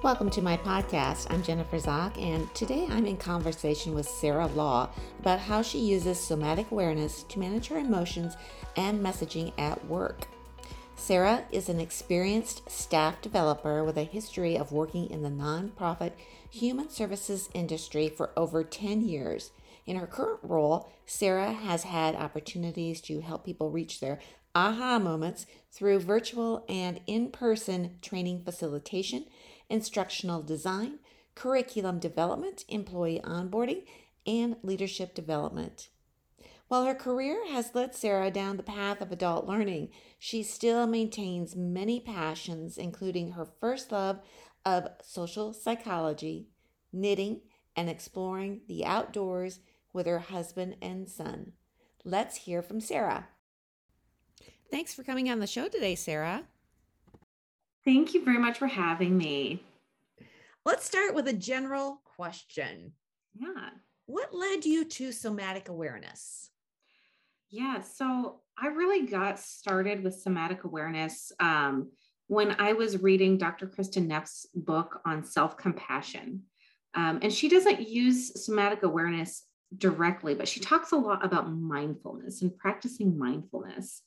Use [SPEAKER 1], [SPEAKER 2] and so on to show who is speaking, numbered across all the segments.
[SPEAKER 1] Welcome to my podcast. I'm Jennifer Zock, and today I'm in conversation with Sarah Law about how she uses somatic awareness to manage her emotions and messaging at work. Sarah is an experienced staff developer with a history of working in the nonprofit human services industry for over 10 years. In her current role, Sarah has had opportunities to help people reach their aha moments through virtual and in person training facilitation instructional design, curriculum development, employee onboarding, and leadership development. While her career has led Sarah down the path of adult learning, she still maintains many passions, including her first love of social psychology, knitting, and exploring the outdoors with her husband and son. Let's hear from Sarah. Thanks for coming on the show today, Sarah.
[SPEAKER 2] Thank you very much for having me.
[SPEAKER 1] Let's start with a general question.
[SPEAKER 2] Yeah.
[SPEAKER 1] What led you to somatic awareness?
[SPEAKER 2] Yeah, so I really got started with somatic awareness um, when I was reading Dr. Kristin Neff's book on self compassion. Um, and she doesn't use somatic awareness directly, but she talks a lot about mindfulness and practicing mindfulness.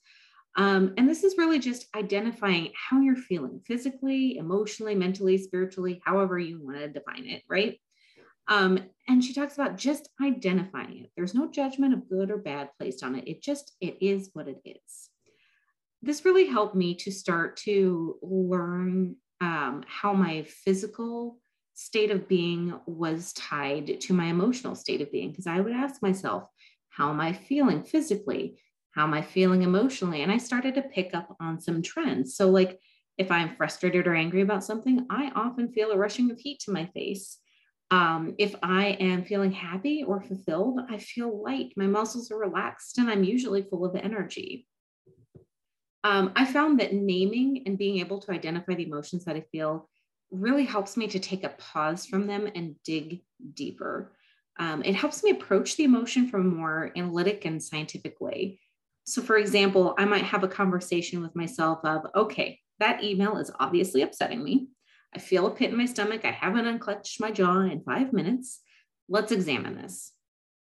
[SPEAKER 2] Um, and this is really just identifying how you're feeling physically, emotionally, mentally, spiritually, however you want to define it, right? Um, and she talks about just identifying it. There's no judgment of good or bad placed on it. It just, it is what it is. This really helped me to start to learn um, how my physical state of being was tied to my emotional state of being. Because I would ask myself, how am I feeling physically? How am I feeling emotionally? And I started to pick up on some trends. So, like, if I'm frustrated or angry about something, I often feel a rushing of heat to my face. Um, if I am feeling happy or fulfilled, I feel light. My muscles are relaxed, and I'm usually full of energy. Um, I found that naming and being able to identify the emotions that I feel really helps me to take a pause from them and dig deeper. Um, it helps me approach the emotion from a more analytic and scientific way. So, for example, I might have a conversation with myself of, okay, that email is obviously upsetting me. I feel a pit in my stomach. I haven't unclenched my jaw in five minutes. Let's examine this.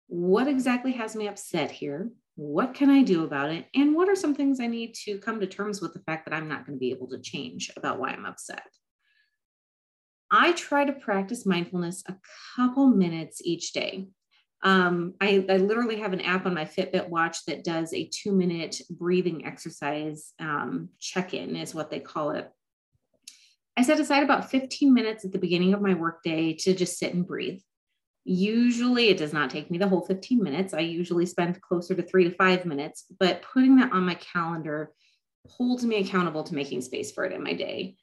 [SPEAKER 2] What exactly has me upset here? What can I do about it? And what are some things I need to come to terms with the fact that I'm not going to be able to change about why I'm upset? I try to practice mindfulness a couple minutes each day. Um, I, I, literally have an app on my Fitbit watch that does a two minute breathing exercise um, check in, is what they call it. I set aside about 15 minutes at the beginning of my workday to just sit and breathe. Usually, it does not take me the whole 15 minutes. I usually spend closer to three to five minutes, but putting that on my calendar holds me accountable to making space for it in my day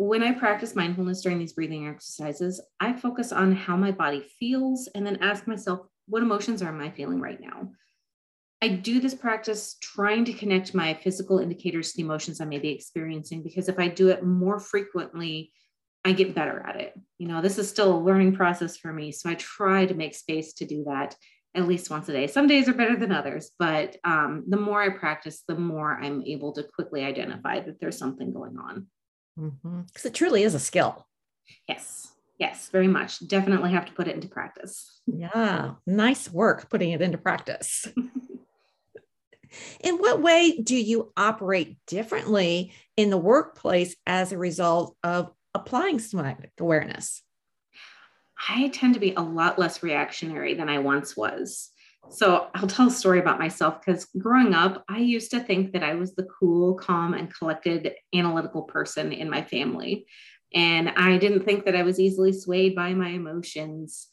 [SPEAKER 2] when I practice mindfulness during these breathing exercises, I focus on how my body feels and then ask myself, what emotions am I feeling right now? I do this practice trying to connect my physical indicators to the emotions I may be experiencing because if I do it more frequently, I get better at it. You know, this is still a learning process for me. So I try to make space to do that at least once a day. Some days are better than others, but um, the more I practice, the more I'm able to quickly identify that there's something going on.
[SPEAKER 1] Because mm-hmm. it truly is a skill.
[SPEAKER 2] Yes. Yes, very much. Definitely have to put it into practice.
[SPEAKER 1] Yeah. Nice work putting it into practice. in what way do you operate differently in the workplace as a result of applying somatic awareness?
[SPEAKER 2] I tend to be a lot less reactionary than I once was. So I'll tell a story about myself because growing up, I used to think that I was the cool, calm, and collected analytical person in my family. And I didn't think that I was easily swayed by my emotions.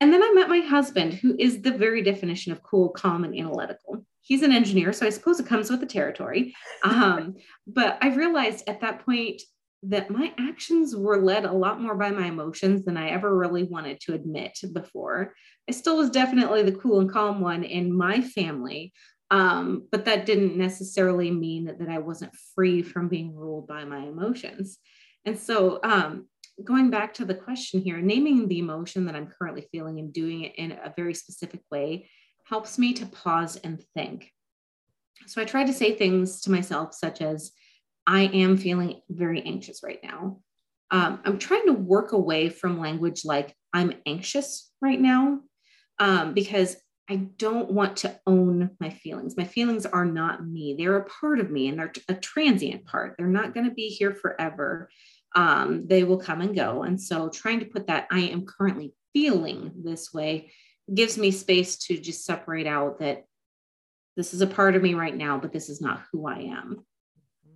[SPEAKER 2] And then I met my husband, who is the very definition of cool, calm, and analytical. He's an engineer, so I suppose it comes with the territory. Um, but I realized at that point that my actions were led a lot more by my emotions than I ever really wanted to admit before. I still was definitely the cool and calm one in my family, um, but that didn't necessarily mean that, that I wasn't free from being ruled by my emotions. And so, um, going back to the question here, naming the emotion that I'm currently feeling and doing it in a very specific way helps me to pause and think. So I try to say things to myself such as, I am feeling very anxious right now. Um, I'm trying to work away from language like I'm anxious right now um, because I don't want to own my feelings. My feelings are not me. They're a part of me and they're a transient part. They're not going to be here forever. Um, they will come and go. And so trying to put that I am currently feeling this way gives me space to just separate out that this is a part of me right now, but this is not who I am.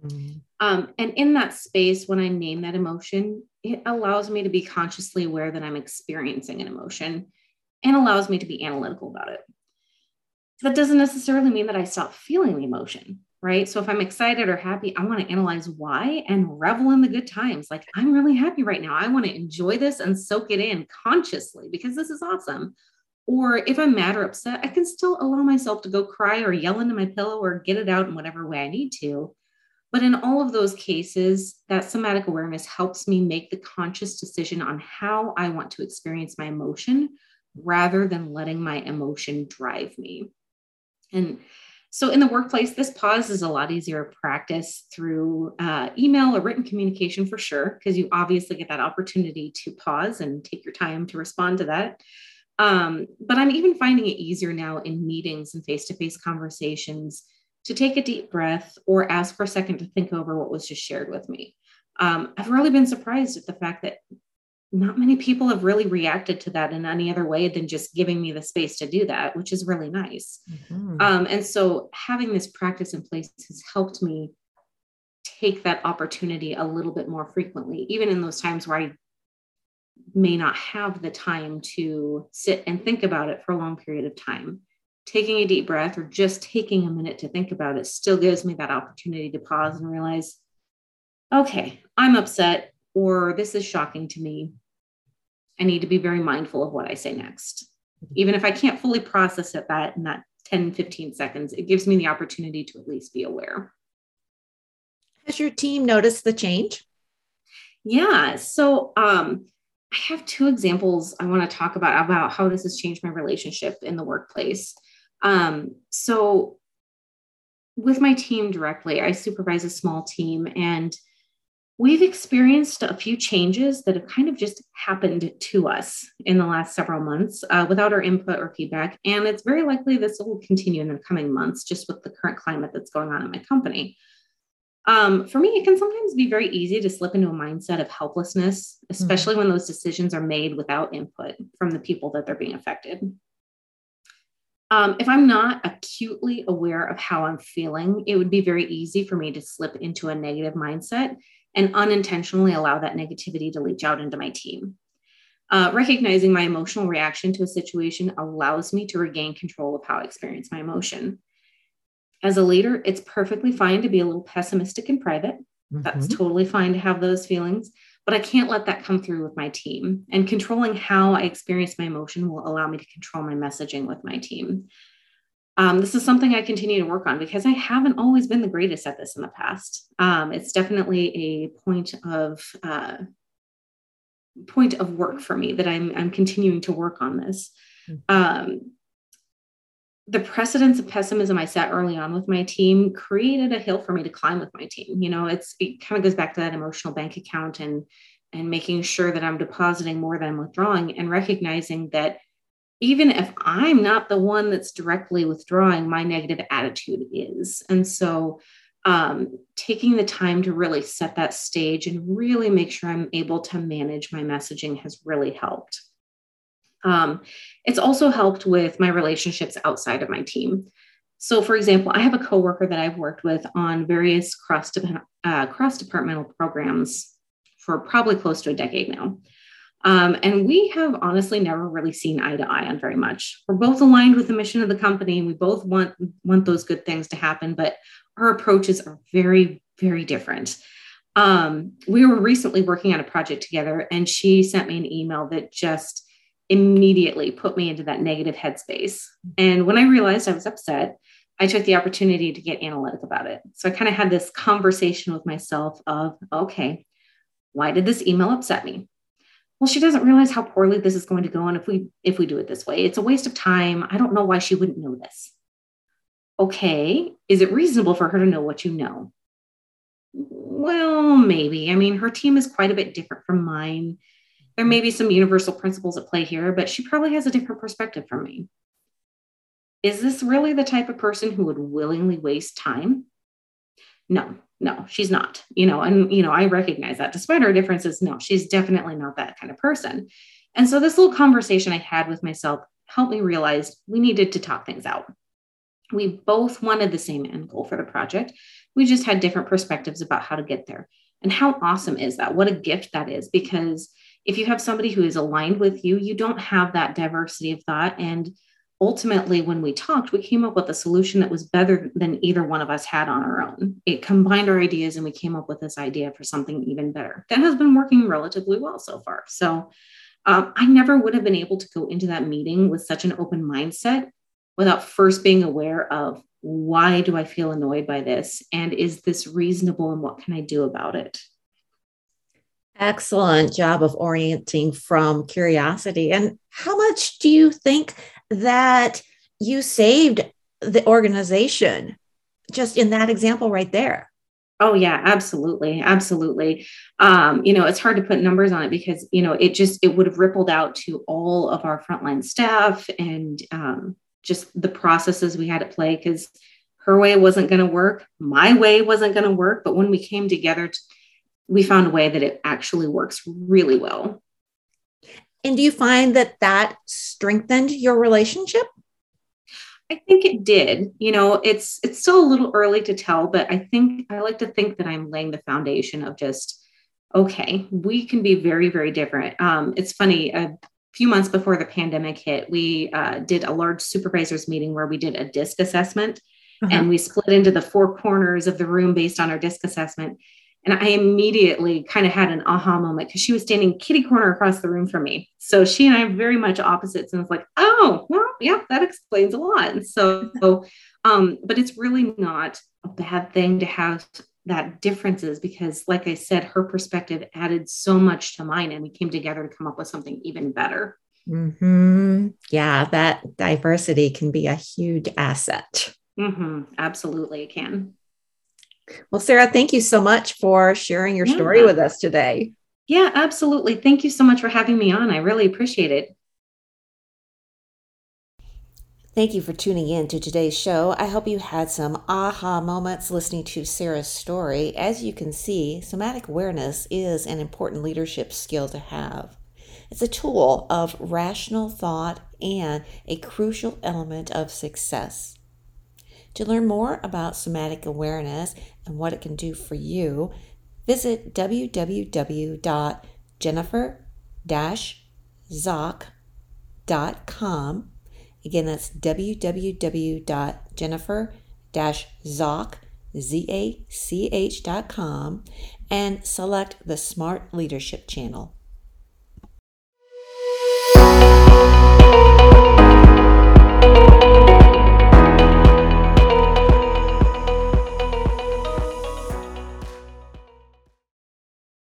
[SPEAKER 2] Mm-hmm. Um, and in that space, when I name that emotion, it allows me to be consciously aware that I'm experiencing an emotion and allows me to be analytical about it. That doesn't necessarily mean that I stop feeling the emotion, right? So if I'm excited or happy, I want to analyze why and revel in the good times. Like, I'm really happy right now. I want to enjoy this and soak it in consciously because this is awesome. Or if I'm mad or upset, I can still allow myself to go cry or yell into my pillow or get it out in whatever way I need to. But in all of those cases, that somatic awareness helps me make the conscious decision on how I want to experience my emotion rather than letting my emotion drive me. And so in the workplace, this pause is a lot easier to practice through uh, email or written communication for sure, because you obviously get that opportunity to pause and take your time to respond to that. Um, but I'm even finding it easier now in meetings and face to face conversations to take a deep breath or ask for a second to think over what was just shared with me. Um, I've really been surprised at the fact that not many people have really reacted to that in any other way than just giving me the space to do that, which is really nice. Mm-hmm. Um, and so having this practice in place has helped me take that opportunity a little bit more frequently, even in those times where I may not have the time to sit and think about it for a long period of time. Taking a deep breath or just taking a minute to think about it still gives me that opportunity to pause and realize, okay, I'm upset or this is shocking to me. I need to be very mindful of what I say next. Even if I can't fully process it that in that 10, 15 seconds, it gives me the opportunity to at least be aware.
[SPEAKER 1] Has your team noticed the change?
[SPEAKER 2] Yeah. So um, I have two examples I want to talk about about how this has changed my relationship in the workplace. Um, so with my team directly, I supervise a small team and we've experienced a few changes that have kind of just happened to us in the last several months uh, without our input or feedback. And it's very likely this will continue in the coming months, just with the current climate that's going on in my company. Um, for me, it can sometimes be very easy to slip into a mindset of helplessness, especially mm-hmm. when those decisions are made without input from the people that they're being affected. Um, if I'm not acutely aware of how I'm feeling, it would be very easy for me to slip into a negative mindset and unintentionally allow that negativity to leach out into my team. Uh, recognizing my emotional reaction to a situation allows me to regain control of how I experience my emotion. As a leader, it's perfectly fine to be a little pessimistic in private. Mm-hmm. That's totally fine to have those feelings, but I can't let that come through with my team. And controlling how I experience my emotion will allow me to control my messaging with my team um, this is something I continue to work on because I haven't always been the greatest at this in the past. Um, it's definitely a point of uh, point of work for me that I'm I'm continuing to work on this. Mm-hmm. Um, the precedence of pessimism I set early on with my team created a hill for me to climb with my team. You know, it's it kind of goes back to that emotional bank account and and making sure that I'm depositing more than I'm withdrawing and recognizing that even if I'm not the one that's directly withdrawing, my negative attitude is. And so, um, taking the time to really set that stage and really make sure I'm able to manage my messaging has really helped. Um, it's also helped with my relationships outside of my team. So, for example, I have a coworker that I've worked with on various cross uh, cross departmental programs for probably close to a decade now. Um, and we have honestly never really seen eye to eye on very much. We're both aligned with the mission of the company. and We both want want those good things to happen, but our approaches are very, very different. Um, we were recently working on a project together, and she sent me an email that just immediately put me into that negative headspace. And when I realized I was upset, I took the opportunity to get analytic about it. So I kind of had this conversation with myself of, okay, why did this email upset me? well she doesn't realize how poorly this is going to go and if we if we do it this way it's a waste of time i don't know why she wouldn't know this okay is it reasonable for her to know what you know well, maybe. I mean, her team is quite a bit different from mine. There may be some universal principles at play here, but she probably has a different perspective from me. Is this really the type of person who would willingly waste time? No, no, she's not. You know, and you know, I recognize that despite our differences, no, she's definitely not that kind of person. And so this little conversation I had with myself helped me realize we needed to talk things out. We both wanted the same end goal for the project. We just had different perspectives about how to get there. And how awesome is that? What a gift that is because if you have somebody who is aligned with you, you don't have that diversity of thought and ultimately, when we talked, we came up with a solution that was better than either one of us had on our own. It combined our ideas and we came up with this idea for something even better that has been working relatively well so far. So um, I never would have been able to go into that meeting with such an open mindset without first being aware of why do I feel annoyed by this? And is this reasonable? And what can I do about it?
[SPEAKER 1] Excellent job of orienting from curiosity. And how much do you think that you saved the organization just in that example right there.
[SPEAKER 2] Oh yeah, absolutely, absolutely. Um, you know, it's hard to put numbers on it because you know it just it would have rippled out to all of our frontline staff and um, just the processes we had at play because her way wasn't going to work, my way wasn't going to work. But when we came together, we found a way that it actually works really well.
[SPEAKER 1] And do you find that that strengthened your relationship?
[SPEAKER 2] I think it did. You know, it's it's still a little early to tell, but I think I like to think that I'm laying the foundation of just okay, we can be very very different. Um, it's funny. A few months before the pandemic hit, we uh, did a large supervisors meeting where we did a DISC assessment, uh-huh. and we split into the four corners of the room based on our DISC assessment. And I immediately kind of had an aha moment because she was standing kitty corner across the room from me. So she and I are very much opposites. And it's like, oh, well, yeah, that explains a lot. And so, um, but it's really not a bad thing to have that differences because, like I said, her perspective added so much to mine and we came together to come up with something even better.
[SPEAKER 1] Mm-hmm. Yeah, that diversity can be a huge asset.
[SPEAKER 2] Mm-hmm. Absolutely, it can.
[SPEAKER 1] Well, Sarah, thank you so much for sharing your yeah. story with us today.
[SPEAKER 2] Yeah, absolutely. Thank you so much for having me on. I really appreciate it.
[SPEAKER 1] Thank you for tuning in to today's show. I hope you had some aha moments listening to Sarah's story. As you can see, somatic awareness is an important leadership skill to have. It's a tool of rational thought and a crucial element of success. To learn more about somatic awareness and what it can do for you, visit www.jennifer-zock.com. Again, that's www.jennifer-zock.com and select the Smart Leadership channel.